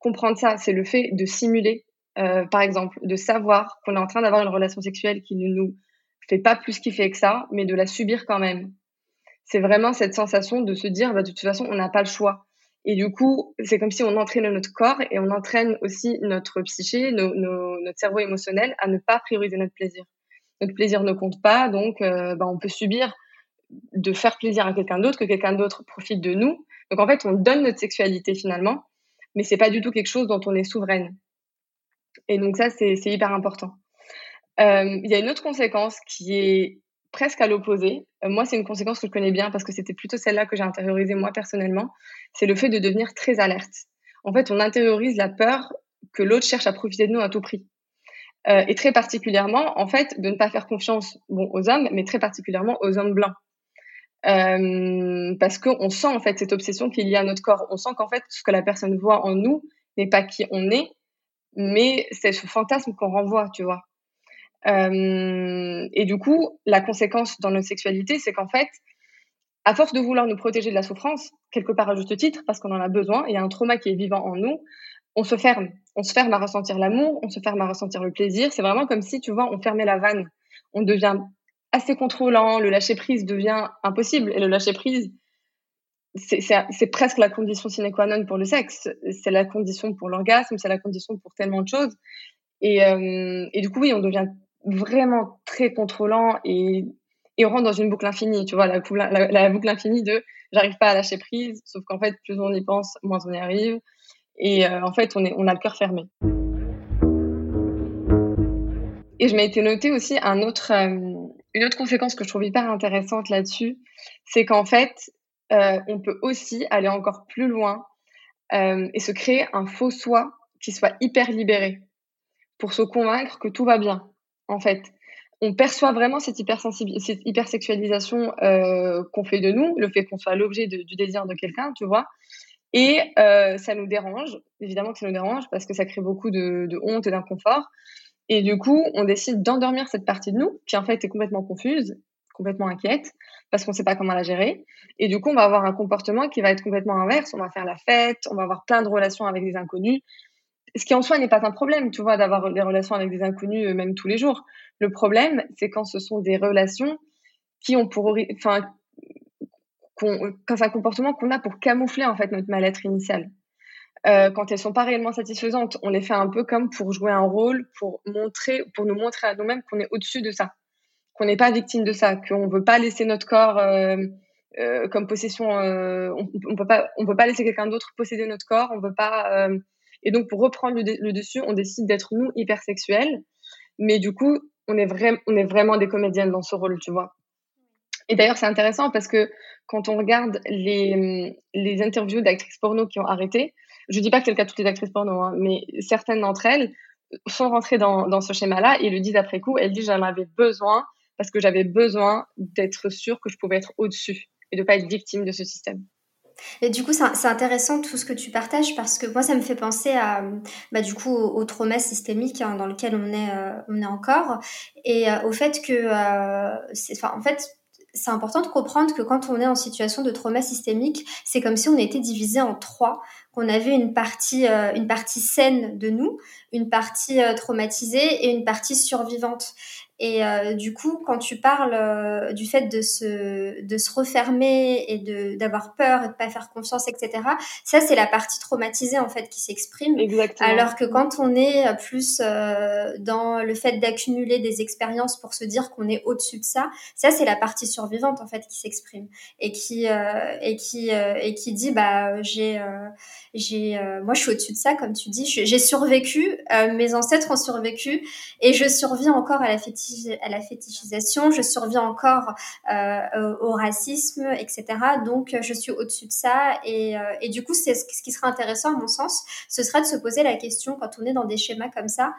comprendre ça. C'est le fait de simuler, par exemple, de savoir qu'on est en train d'avoir une relation sexuelle qui ne nous fait pas plus kiffer que ça, mais de la subir quand même. C'est vraiment cette sensation de se dire, bah, de toute façon, on n'a pas le choix. Et du coup, c'est comme si on entraîne notre corps et on entraîne aussi notre psyché, notre cerveau émotionnel à ne pas prioriser notre plaisir. Notre plaisir ne compte pas, donc euh, bah, on peut subir de faire plaisir à quelqu'un d'autre, que quelqu'un d'autre profite de nous. Donc en fait, on donne notre sexualité finalement, mais c'est pas du tout quelque chose dont on est souveraine. Et donc ça, c'est hyper important. Euh, il y a une autre conséquence qui est presque à l'opposé. Euh, moi, c'est une conséquence que je connais bien parce que c'était plutôt celle-là que j'ai intériorisée moi personnellement. C'est le fait de devenir très alerte. En fait, on intériorise la peur que l'autre cherche à profiter de nous à tout prix. Euh, et très particulièrement, en fait, de ne pas faire confiance aux hommes, mais très particulièrement aux hommes blancs. Parce qu'on sent en fait cette obsession qu'il y a à notre corps. On sent qu'en fait, ce que la personne voit en nous n'est pas qui on est, mais c'est ce fantasme qu'on renvoie, tu vois. Euh, et du coup, la conséquence dans notre sexualité, c'est qu'en fait, à force de vouloir nous protéger de la souffrance, quelque part à juste titre, parce qu'on en a besoin, il y a un trauma qui est vivant en nous, on se ferme. On se ferme à ressentir l'amour, on se ferme à ressentir le plaisir. C'est vraiment comme si, tu vois, on fermait la vanne. On devient assez contrôlant, le lâcher prise devient impossible. Et le lâcher prise, c'est presque la condition sine qua non pour le sexe. C'est la condition pour l'orgasme, c'est la condition pour tellement de choses. Et, euh, et, du coup, oui, on devient vraiment très contrôlant et, et on rentre dans une boucle infinie. Tu vois, la, la, boucle infinie de j'arrive pas à lâcher prise, sauf qu'en fait, plus on y pense, moins on y arrive. Et euh, en fait, on, est, on a le cœur fermé. Et je m'étais noté aussi un autre, euh, une autre conséquence que je trouve hyper intéressante là-dessus, c'est qu'en fait, euh, on peut aussi aller encore plus loin et se créer un faux soi qui soit hyper libéré pour se convaincre que tout va bien. En fait, on perçoit vraiment cette, hypersexualisation euh, qu'on fait de nous, le fait qu'on soit l'objet du désir de quelqu'un, tu vois. Et euh, ça nous dérange, évidemment que ça nous dérange parce que ça crée beaucoup de, de honte et d'inconfort. Et du coup, on décide d'endormir cette partie de nous qui en fait est complètement confuse complètement inquiète parce qu'on ne sait pas comment la gérer. Et du coup, on va avoir un comportement qui va être complètement inverse. On va faire la fête, on va avoir plein de relations avec des inconnus. Ce qui en soi n'est pas un problème, tu vois, d'avoir des relations avec des inconnus euh, même tous les jours. Le problème, c'est quand ce sont des relations qui ont pour, enfin, quand c'est un comportement qu'on a pour camoufler en fait notre mal-être initial. Euh, quand elles sont pas réellement satisfaisantes, on les fait un peu comme pour jouer un rôle, pour montrer, pour nous montrer à nous-mêmes qu'on est au-dessus de ça qu'on n'est pas victime de ça, qu'on ne veut pas laisser notre corps euh, comme possession, on, on peut pas, on peut pas laisser quelqu'un d'autre posséder notre corps, on veut pas. Et donc pour reprendre le, dessus, on décide d'être nous hypersexuels, mais du coup on est vraiment, des comédiennes dans ce rôle, tu vois. Et d'ailleurs c'est intéressant parce que quand on regarde les, interviews d'actrices porno qui ont arrêté, je dis pas que c'est le cas de toutes les actrices porno, hein, mais certaines d'entre elles sont rentrées dans, ce schéma-là et le disent après coup. Elles disent j'en avais besoin parce que j'avais besoin d'être sûre que je pouvais être au-dessus et de pas être victime de ce système. Et du coup, c'est intéressant tout ce que tu partages parce que moi, ça me fait penser à, bah, du coup, au, trauma systémique hein, dans lequel on est, euh, on est encore et euh, au fait que, euh, en fait, c'est important de comprendre que quand on est en situation de trauma systémique, c'est comme si on était divisé en trois, qu'on avait une partie, une partie saine de nous, une partie traumatisée et une partie survivante. Et euh, du coup, quand tu parles euh, du fait de se, de se refermer et de, d'avoir peur et de pas faire confiance, etc., ça, c'est la partie traumatisée, en fait, qui s'exprime. Exactement. Alors que quand on est plus euh, dans le fait d'accumuler des expériences pour se dire qu'on est au-dessus de ça, ça, c'est la partie survivante, en fait, qui s'exprime. Et qui, et qui, et qui dit, bah, j'ai, j'ai, moi, je suis au-dessus de ça, comme tu dis, j'ai survécu, mes ancêtres ont survécu, et je survis encore à la fétiche à la fétichisation, je surviens encore euh, au racisme, etc. Donc, je suis au-dessus de ça. Et, euh, et du coup, c'est ce qui serait intéressant, à mon sens, ce serait de se poser la question quand on est dans des schémas comme ça.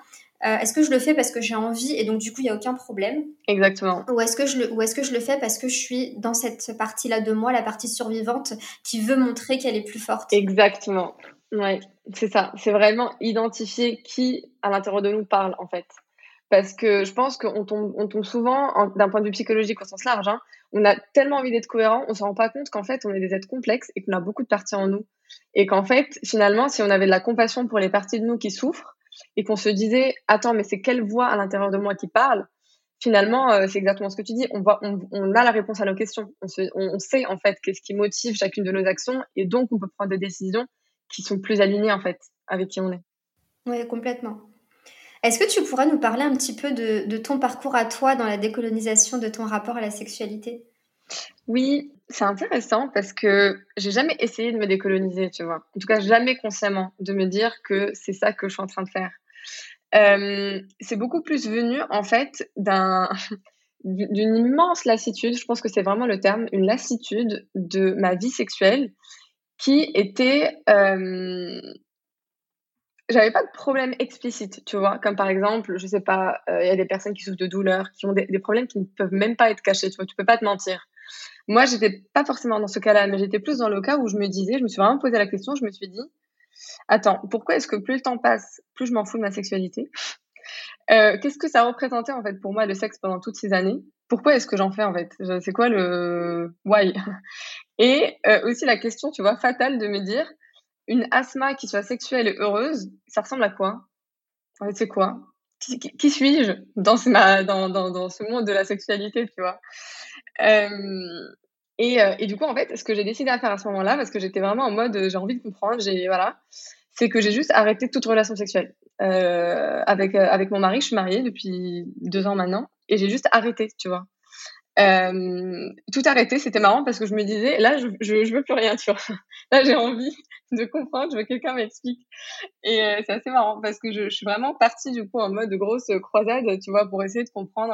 Euh, est-ce que je le fais parce que j'ai envie et donc du coup il n'y a aucun problème? Exactement. Ou est-ce que je le ou est-ce que je le fais parce que je suis dans cette partie-là de moi, la partie survivante qui veut montrer qu'elle est plus forte? Exactement. Ouais, c'est ça. C'est vraiment identifier qui à l'intérieur de nous parle en fait parce que je pense qu'on tombe, on tombe souvent, d'un point de vue psychologique au sens large, hein, on a tellement envie d'être cohérent, on se rend pas compte qu'en fait, on est des êtres complexes et qu'on a beaucoup de parties en nous. Et qu'en fait, finalement, si on avait de la compassion pour les parties de nous qui souffrent et qu'on se disait, attends, mais c'est quelle voix à l'intérieur de moi qui parle Finalement, euh, c'est exactement ce que tu dis. On, voit, on, a la réponse à nos questions. On, on sait en fait qu'est-ce qui motive chacune de nos actions et donc on peut prendre des décisions qui sont plus alignées en fait avec qui on est. Oui, complètement. Est-ce que tu pourrais nous parler un petit peu de, ton parcours à toi dans la décolonisation de ton rapport à la sexualité? Oui, c'est intéressant parce que j'ai jamais essayé de me décoloniser, tu vois. En tout cas, jamais consciemment de me dire que c'est ça que je suis en train de faire. Euh, c'est beaucoup plus venu en fait d'un [LAUGHS] d'une immense lassitude, je pense que c'est vraiment le terme, une lassitude de ma vie sexuelle qui était euh, j'avais pas de problème explicite, tu vois, comme par exemple, je sais pas, euh, il y a des personnes qui souffrent de douleurs, qui ont des, problèmes qui ne peuvent même pas être cachés, tu vois, tu peux pas te mentir. Moi, j'étais pas forcément dans ce cas-là, mais j'étais plus dans le cas où je me disais, je me suis vraiment posé la question, je me suis dit, attends, pourquoi est-ce que plus le temps passe, plus je m'en fous de ma sexualité? Euh, Qu'est-ce que ça représentait en fait pour moi le sexe pendant toutes ces années? Pourquoi est-ce que j'en fais en fait? C'est quoi le why? [LAUGHS] Et euh, aussi la question, tu vois, fatale de me dire, une asthma qui soit sexuelle et heureuse, ça ressemble à quoi? En fait, c'est quoi? Qui, suis-je dans, ce monde de la sexualité, tu vois? Euh, Et, euh, et, du coup, en fait, ce que j'ai décidé à faire à ce moment-là, parce que j'étais vraiment en mode, euh, j'ai envie de comprendre, c'est que j'ai juste arrêté toute relation sexuelle avec avec mon mari. Je suis mariée depuis deux ans maintenant, et j'ai juste arrêté, tu vois. Euh, tout arrêté, c'était marrant parce que je me disais, là, je, je, veux plus rien, tu vois. [LAUGHS] Là, j'ai envie de comprendre, je veux que quelqu'un m'explique. Et euh, c'est assez marrant parce que je, suis vraiment partie du coup en mode grosse croisade, tu vois, pour essayer de comprendre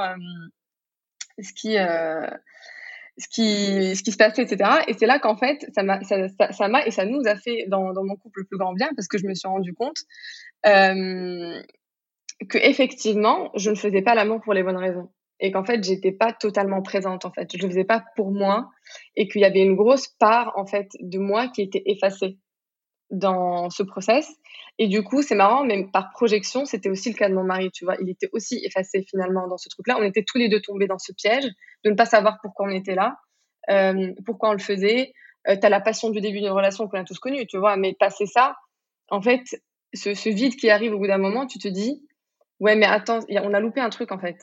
ce qui ce qui, ce qui se passait, etc. Et c'est là qu'en fait, ça m'a, ça, m'a et ça nous a fait dans, dans mon couple le plus grand bien parce que je me suis rendu compte euh, que effectivement, je ne faisais pas l'amour pour les bonnes raisons et qu'en fait, j'étais pas totalement présente en fait. Je le faisais pas pour moi et qu'il y avait une grosse part en fait de moi qui était effacée dans ce process. Et du coup, c'est marrant, mais par projection, c'était aussi le cas de mon mari, tu vois. Il était aussi effacé finalement dans ce truc-là. On était tous les deux tombés dans ce piège de ne pas savoir pourquoi on était là, euh, pourquoi on le faisait. Euh, tu as la passion du début d'une relation qu'on a tous connue, tu vois. Mais passer ça, en fait, ce vide qui arrive au bout d'un moment, tu te dis, ouais, mais attends, on a loupé un truc en fait.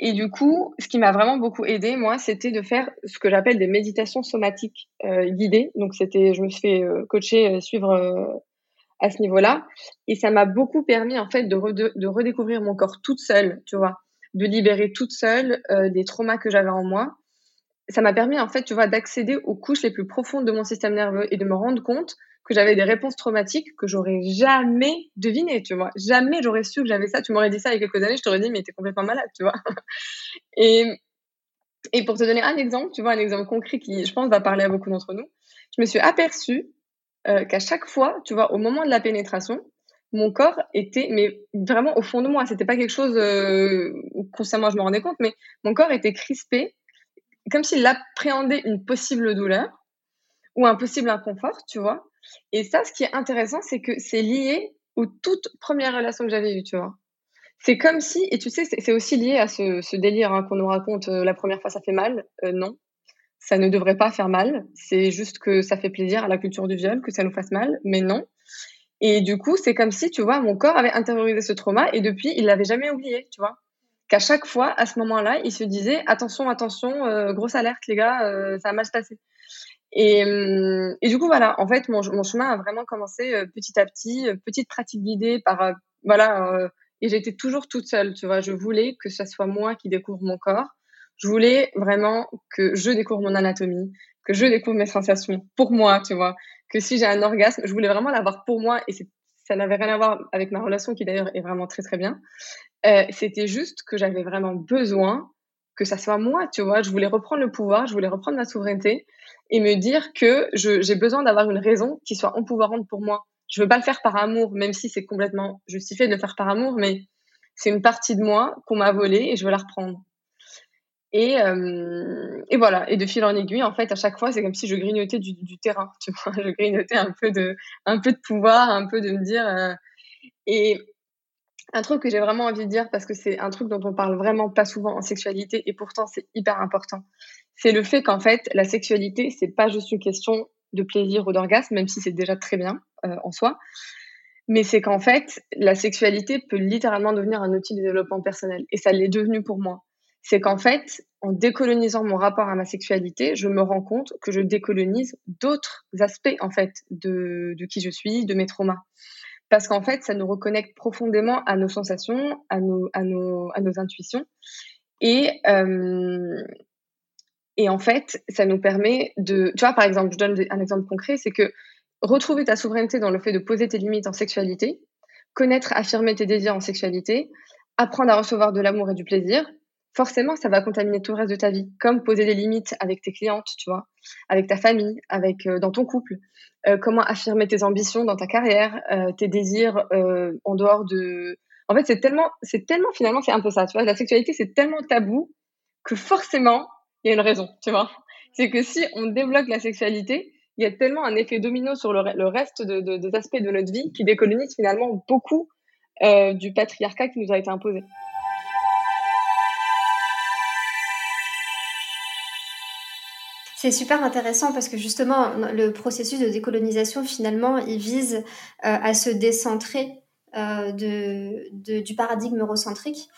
Et du coup, ce qui m'a vraiment beaucoup aidé, moi, c'était de faire ce que j'appelle des méditations somatiques euh, guidées. Donc, c'était, je me suis fait euh, coacher, euh, suivre à ce niveau-là, et ça m'a beaucoup permis en fait de, de, redécouvrir mon corps toute seule, tu vois, de libérer toute seule des traumas que j'avais en moi. Ça m'a permis en fait, tu vois, d'accéder aux couches les plus profondes de mon système nerveux et de me rendre compte que j'avais des réponses traumatiques que j'aurais jamais devinées, tu vois. Jamais j'aurais su que j'avais ça. Tu m'aurais dit ça il y a quelques années, je t'aurais dit, mais t'es complètement malade, tu vois. [LAUGHS] Et, et pour te donner un exemple, tu vois, un exemple concret qui, je pense, va parler à beaucoup d'entre nous, je me suis aperçue euh, qu'à chaque fois, tu vois, au moment de la pénétration, mon corps était, mais vraiment au fond de moi, c'était pas quelque chose euh, consciemment je me rendais compte, mais mon corps était crispé, comme s'il appréhendait une possible douleur ou un possible inconfort, tu vois. Et ça, ce qui est intéressant, c'est que c'est lié aux toutes premières relations que j'avais eues, tu vois. C'est comme si, et tu sais, c'est aussi lié à ce, délire hein, qu'on nous raconte, euh, la première fois ça fait mal. Euh, non, ça ne devrait pas faire mal. C'est juste que ça fait plaisir à la culture du viol que ça nous fasse mal, mais non. Et du coup, c'est comme si, tu vois, mon corps avait intériorisé ce trauma et depuis, il l'avait jamais oublié, tu vois. Qu'à chaque fois, à ce moment-là, il se disait attention, attention, euh, grosse alerte, les gars, ça va mal se. Et, euh, et, du coup, voilà, en fait, mon, chemin a vraiment commencé euh, petit à petit, euh, petite pratique guidée par, voilà, et j'étais toujours toute seule, tu vois. Je voulais que ce soit moi qui découvre mon corps. Je voulais vraiment que je découvre mon anatomie, que je découvre mes sensations pour moi, tu vois. Que si j'ai un orgasme, je voulais vraiment l'avoir pour moi et ça n'avait rien à voir avec ma relation qui d'ailleurs est vraiment très très bien. C'était juste que j'avais vraiment besoin que ça soit moi, tu vois. Je voulais reprendre le pouvoir, je voulais reprendre ma souveraineté et me dire que j'ai besoin d'avoir une raison qui soit empouvoirante pour moi. Je veux pas le faire par amour, même si c'est complètement justifié de le faire par amour, mais c'est une partie de moi qu'on m'a volée et je veux la reprendre. Et, euh, et voilà. Et de fil en aiguille, en fait, à chaque fois, c'est comme si je grignotais du, du, terrain. [LAUGHS] Tu vois, je grignotais un peu de, un peu de pouvoir, un peu de me dire. Euh, et un truc que j'ai vraiment envie de dire parce que c'est un truc dont on parle vraiment pas souvent en sexualité et pourtant c'est hyper important c'est le fait qu'en fait, la sexualité, c'est pas juste une question de plaisir ou d'orgasme, même si c'est déjà très bien euh, en soi. Mais c'est qu'en fait, la sexualité peut littéralement devenir un outil de développement personnel. Et ça l'est devenu pour moi. C'est qu'en fait, en décolonisant mon rapport à ma sexualité, je me rends compte que je décolonise d'autres aspects, en fait, de, de qui je suis, de mes traumas. Parce qu'en fait, ça nous reconnecte profondément à nos sensations, à nos, intuitions. Et, euh, et en fait, ça nous permet de, tu vois, par exemple, je donne un exemple concret, c'est que retrouver ta souveraineté dans le fait de poser tes limites en sexualité, connaître, affirmer tes désirs en sexualité, apprendre à recevoir de l'amour et du plaisir, forcément, ça va contaminer tout le reste de ta vie. Comme poser des limites avec tes clientes, tu vois, avec ta famille, avec euh, dans ton couple. Euh, comment affirmer tes ambitions dans ta carrière, euh, tes désirs en dehors de. En fait, c'est tellement, c'est tellement finalement, c'est un peu ça. Tu vois, la sexualité, c'est tellement tabou que forcément, il y a une raison, tu vois. C'est que si on débloque la sexualité, il y a tellement un effet domino sur le, reste de, de, des aspects de notre vie qui décolonise finalement beaucoup du patriarcat qui nous a été imposé. C'est super intéressant parce que justement, le processus de décolonisation, finalement, il vise euh, à se décentrer de, du paradigme eurocentrique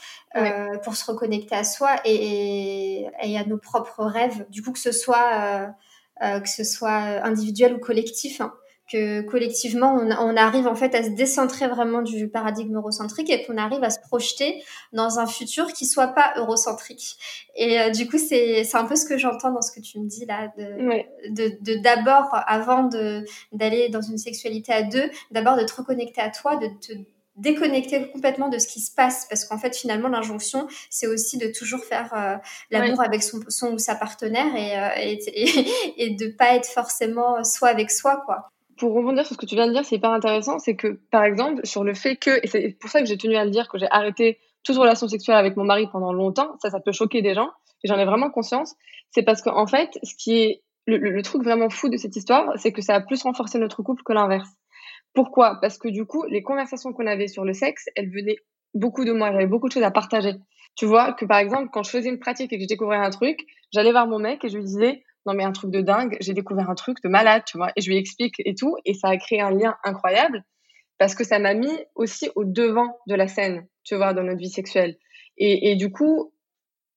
pour se reconnecter à soi et, et, à nos propres rêves. Du coup, que ce soit, que ce soit individuel ou collectif. Hein que collectivement on, arrive en fait à se décentrer vraiment du paradigme eurocentrique et qu'on arrive à se projeter dans un futur qui soit pas eurocentrique. Et euh, du coup c'est c'est un peu ce que j'entends dans ce que tu me dis là de de d'abord avant de d'aller dans une sexualité à deux, d'abord de te reconnecter à toi, de te déconnecter complètement de ce qui se passe. Parce qu'en fait finalement l'injonction c'est aussi de toujours faire euh, l'amour avec son, son ou sa partenaire et, euh, et, et, [LAUGHS] et de pas être forcément soi avec soi quoi pour rebondir sur ce que tu viens de dire, c'est hyper intéressant, c'est que, par exemple, sur le fait que, et c'est pour ça que j'ai tenu à le dire, que j'ai arrêté toute relation sexuelle avec mon mari pendant longtemps, ça, ça peut choquer des gens, et j'en ai vraiment conscience, c'est parce qu'en fait, ce qui est le, le, truc vraiment fou de cette histoire, c'est que ça a plus renforcé notre couple que l'inverse. Pourquoi? Parce que du coup, les conversations qu'on avait sur le sexe, elles venaient beaucoup de moi, j'avais beaucoup de choses à partager. Tu vois, que par exemple, quand je faisais une pratique et que je découvrais un truc, j'allais voir mon mec et je lui disais, non mais un truc de dingue, j'ai découvert un truc de malade, tu vois, et je lui explique et tout, et ça a créé un lien incroyable parce que ça m'a mis aussi au devant de la scène, tu vois, dans notre vie sexuelle. Et, et du coup,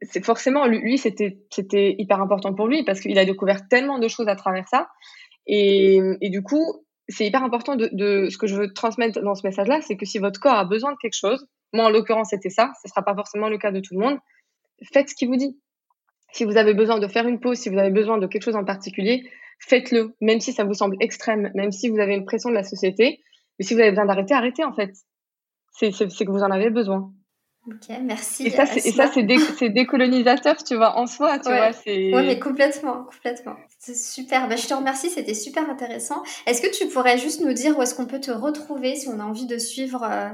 c'est forcément lui, c'était c'était hyper important pour lui parce qu'il a découvert tellement de choses à travers ça, et, et du coup, c'est hyper important de, ce que je veux transmettre dans ce message-là, c'est que si votre corps a besoin de quelque chose, moi en l'occurrence c'était ça, ce sera pas forcément le cas de tout le monde, faites ce qu'il vous dit si vous avez besoin de faire une pause, si vous avez besoin de quelque chose en particulier, faites-le, même si ça vous semble extrême, même si vous avez une pression de la société. Mais si vous avez besoin d'arrêter, arrêtez en fait. C'est que vous en avez besoin. Ok, merci. Et ça, c'est décolonisateur, tu vois, en soi, tu vois. Oui, mais complètement, complètement. C'est super. Bah, je te remercie, c'était super intéressant. Est-ce que tu pourrais juste nous dire où est-ce qu'on peut te retrouver si on a envie de suivre euh,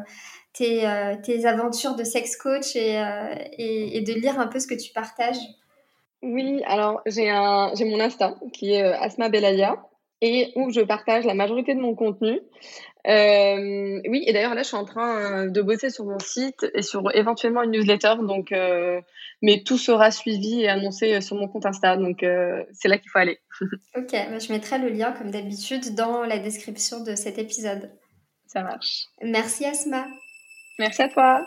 tes, euh, tes, aventures de sex coach et, euh, et, et, de lire un peu ce que tu partages? Oui, alors j'ai un j'ai mon Insta qui est euh, Asma Belaya et où je partage la majorité de mon contenu. Euh, oui, et d'ailleurs là, je suis en train euh, de bosser sur mon site et sur éventuellement une newsletter. Donc, mais tout sera suivi et annoncé sur mon compte Insta. Donc, c'est là qu'il faut aller. [LAUGHS] ok, bah, je mettrai le lien comme d'habitude dans la description de cet épisode. Ça marche. Merci Asma. Merci à toi.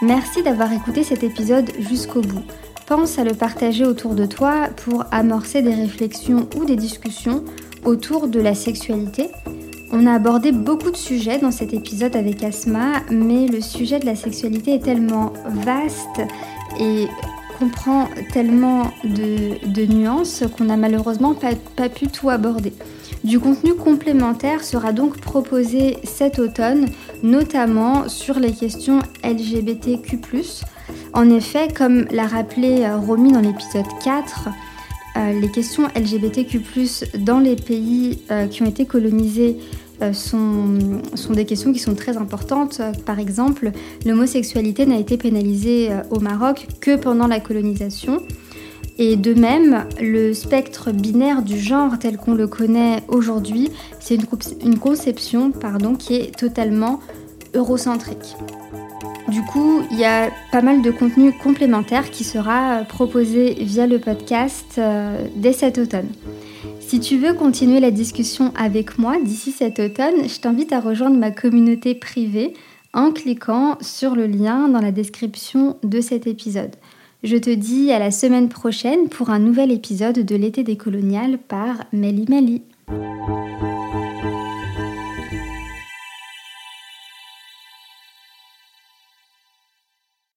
Merci d'avoir écouté cet épisode jusqu'au bout. Pense à le partager autour de toi pour amorcer des réflexions ou des discussions autour de la sexualité. On a abordé beaucoup de sujets dans cet épisode avec Asma, mais le sujet de la sexualité est tellement vaste et comprend tellement de, nuances qu'on n'a malheureusement pas, pas pu tout aborder. Du contenu complémentaire sera donc proposé cet automne, notamment sur les questions LGBTQ. En effet, comme l'a rappelé euh, Romy dans l'épisode 4, euh, les questions LGBTQ, dans les pays euh, qui ont été colonisés, sont, sont, des questions qui sont très importantes. Par exemple, l'homosexualité n'a été pénalisée au Maroc que pendant la colonisation. Et de même, le spectre binaire du genre tel qu'on le connaît aujourd'hui, c'est une, conception pardon, qui est totalement eurocentrique. Du coup, il y a pas mal de contenu complémentaire qui sera proposé via le podcast euh, dès cet automne. Si tu veux continuer la discussion avec moi d'ici cet automne, je t'invite à rejoindre ma communauté privée en cliquant sur le lien dans la description de cet épisode. Je te dis à la semaine prochaine pour un nouvel épisode de l'été des coloniales par Meli Meli.